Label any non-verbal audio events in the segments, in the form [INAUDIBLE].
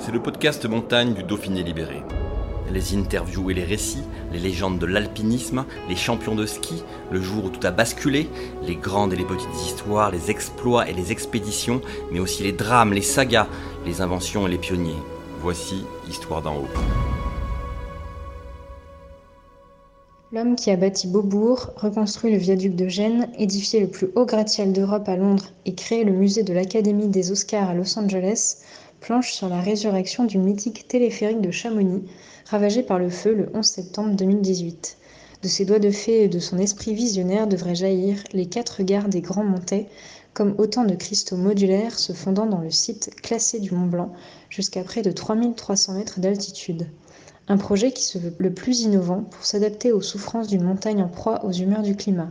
C'est le podcast montagne du Dauphiné libéré. Les interviews et les récits, les légendes de l'alpinisme, les champions de ski, le jour où tout a basculé, les grandes et les petites histoires, les exploits et les expéditions, mais aussi les drames, les sagas, les inventions et les pionniers. Voici Histoire d'en haut. L'homme qui a bâti Beaubourg, reconstruit le viaduc de Gênes, édifié le plus haut gratte-ciel d'Europe à Londres et créé le musée de l'Académie des Oscars à Los Angeles, planche sur la résurrection du mythique téléphérique de Chamonix, ravagé par le feu le 11 septembre 2018. De ses doigts de fée et de son esprit visionnaire devraient jaillir les quatre gares des Grands Montets, comme autant de cristaux modulaires se fondant dans le site classé du Mont Blanc jusqu'à près de 3300 mètres d'altitude. Un projet qui se veut le plus innovant pour s'adapter aux souffrances d'une montagne en proie aux humeurs du climat,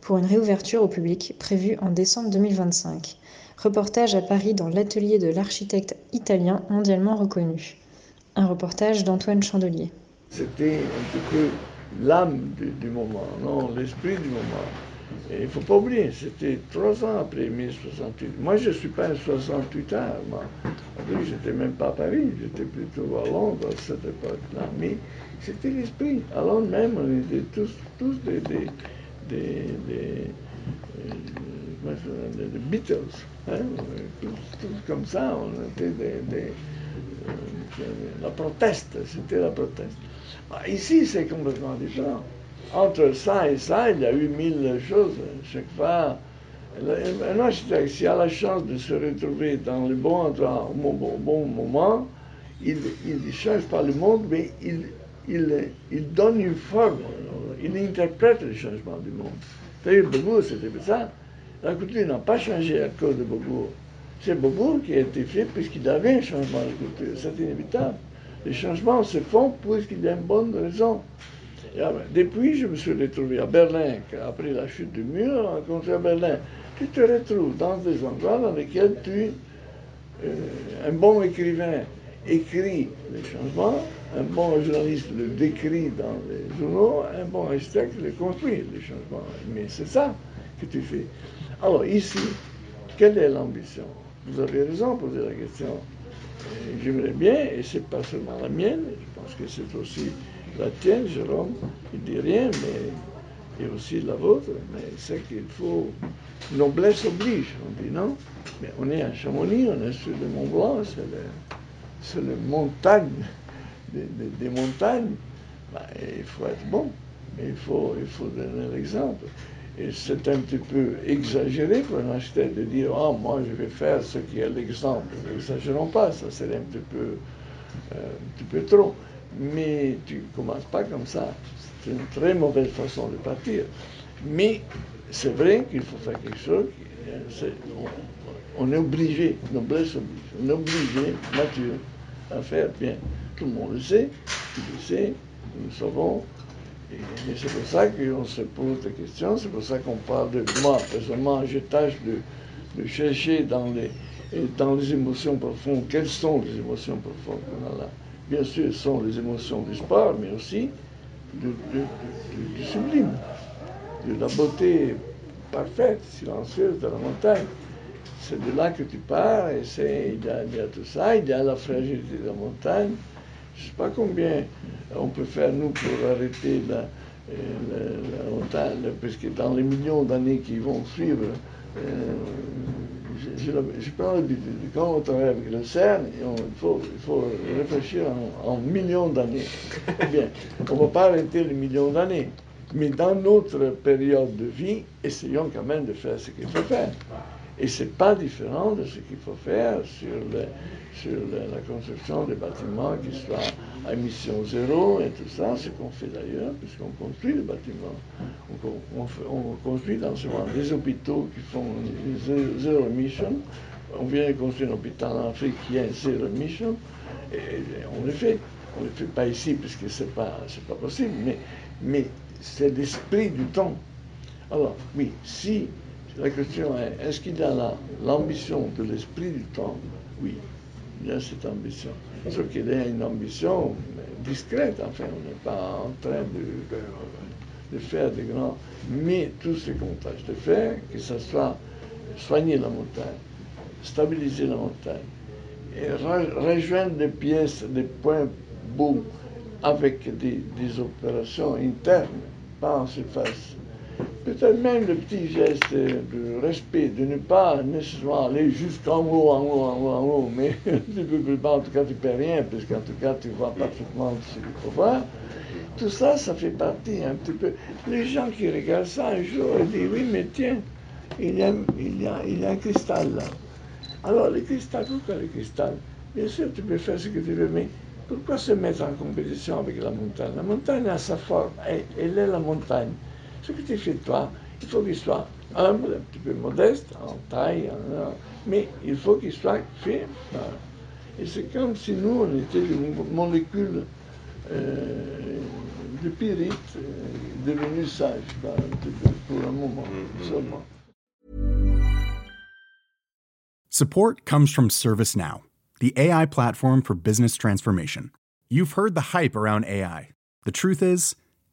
pour une réouverture au public prévue en décembre 2025. Reportage à Paris dans l'atelier de l'architecte italien mondialement reconnu. Un reportage d'Antoine Chandelier. C'était un petit peu l'âme du, moment, non, l'esprit du moment. Il ne faut pas oublier, c'était trois ans après 1068. Moi, je ne suis pas un 68 ans. Moi. Je n'étais même pas à Paris, j'étais plutôt à Londres à cette époque-là. Mais c'était l'esprit. À Londres même, on était tous, tous des, euh, des Beatles. Hein? Comme ça, on était des, des euh, la proteste, c'était la proteste. Ah, ici, c'est complètement différent entre ça et ça, il y a eu mille choses. Chaque fois, un architecte, s'il a la chance de se retrouver dans le bon endroit au bon, moment, il ne change pas le monde, mais il, il, donne une forme, il interprète le changement du monde. Savez, Beaubourg, c'était ça. La culture n'a pas changé à cause de Beaubourg. C'est Beaubourg qui a été fait puisqu'il avait un changement de culture. C'est inévitable. Les changements se font puisqu'il y a une bonne raison. Depuis, je me suis retrouvé à Berlin, après la chute du mur, rencontré à Berlin. Tu te retrouves dans des endroits dans lesquels euh, un bon écrivain écrit les changements, un bon journaliste le décrit dans les journaux, un bon architecte le construit, les changements. Mais c'est ça que tu fais. Alors ici, quelle est l'ambition? Vous avez raison de poser la question. J'aimerais bien, et c'est pas seulement la mienne, je pense que c'est aussi la tienne, Jérôme, il dit rien, mais et aussi la vôtre, mais c'est qu'il faut. Noblesse oblige, on dit non? Mais on est à Chamonix, on est sur le Mont Blanc, c'est le, montagne des, montagnes. Ben, il faut être bon, il faut donner l'exemple. C'est un petit peu exagéré pour un architecte de dire Ah, moi je vais faire ce qui est l'exemple. N'exagérons pas, ça serait un petit peu, euh, un petit peu trop. Mais tu ne commences pas comme ça. C'est une très mauvaise façon de partir. Mais c'est vrai qu'il faut faire quelque chose. On, on, est obligé, noblesse oblige, on est obligé, nature, à faire bien. Tout le monde le sait, tu le sais, nous savons. Et, c'est pour ça qu'on se pose des questions, c'est pour ça qu'on parle de moi, personnellement, je tâche de, chercher dans les, dans les émotions profondes, quelles sont les émotions profondes qu'on a là? Bien sûr, sont les émotions du sport, mais aussi du, sublime, de la beauté parfaite, silencieuse de la montagne. C'est de là que tu pars, et il y, a, tout ça, il y a la fragilité de la montagne. Je ne sais pas combien on peut faire, nous, pour arrêter la, la, montagne, parce que dans les millions d'années qui vont suivre, euh, je, je, l'habitude, quand on travaille avec le CERN, il, faut, il faut réfléchir en, millions d'années. Bien, on ne va pas arrêter les millions d'années, mais dans notre période de vie, essayons quand même de faire ce qu'il faut faire. Et ce n'est pas différent de ce qu'il faut faire sur, sur la construction des bâtiments qui soient à émission zéro et tout ça, ce qu'on fait d'ailleurs, puisqu'on construit le bâtiment. On, construit dans ce moment des hôpitaux qui font zéro émission. On vient de construire un hôpital en Afrique qui a zéro émission. Et on le fait. On ne le fait pas ici puisque ce n'est pas, pas possible, mais, mais c'est l'esprit du temps. Alors, oui, si la question est est-ce qu'il a l'ambition de l'esprit du temps Oui, il a cette ambition. Sauf qu'il a une ambition discrète, enfin, on n'est pas en train de, de, faire des grands. Mais tout ce qu'on tâche de faire, que ce soit soigner la montagne, stabiliser la montagne, et rejoindre des pièces, des points beaux avec des, des opérations internes, pas en surface peut-être même le petit geste de respect, de ne pas nécessairement aller jusqu'en haut, en haut, en haut, en haut, mais [LAUGHS] tu peux plus bas, en tout cas tu peux rien, puisqu'en tout cas tu vois parfaitement ce qu'il faut voir. Tout ça, ça fait partie un petit peu. Les gens qui regardent ça un jour, ils disent oui, mais tiens, il y a, il y a, il y a un cristal là. Alors, le cristal, pourquoi le cristal Bien sûr, tu peux faire ce que tu veux, mais pourquoi se mettre en compétition avec la montagne? La montagne a sa forme, elle est la montagne. Ce que tu fais toi, il faut qu'il soit humble, un petit peu modeste en taille, mais il faut qu'il soit fait. Et c'est comme si nous, on était une molécule euh, de pyrite euh, devenue sage, pour un moment mm-hmm. seulement. Support comes from ServiceNow, the AI platform for business transformation. You've heard the hype around AI. The truth is,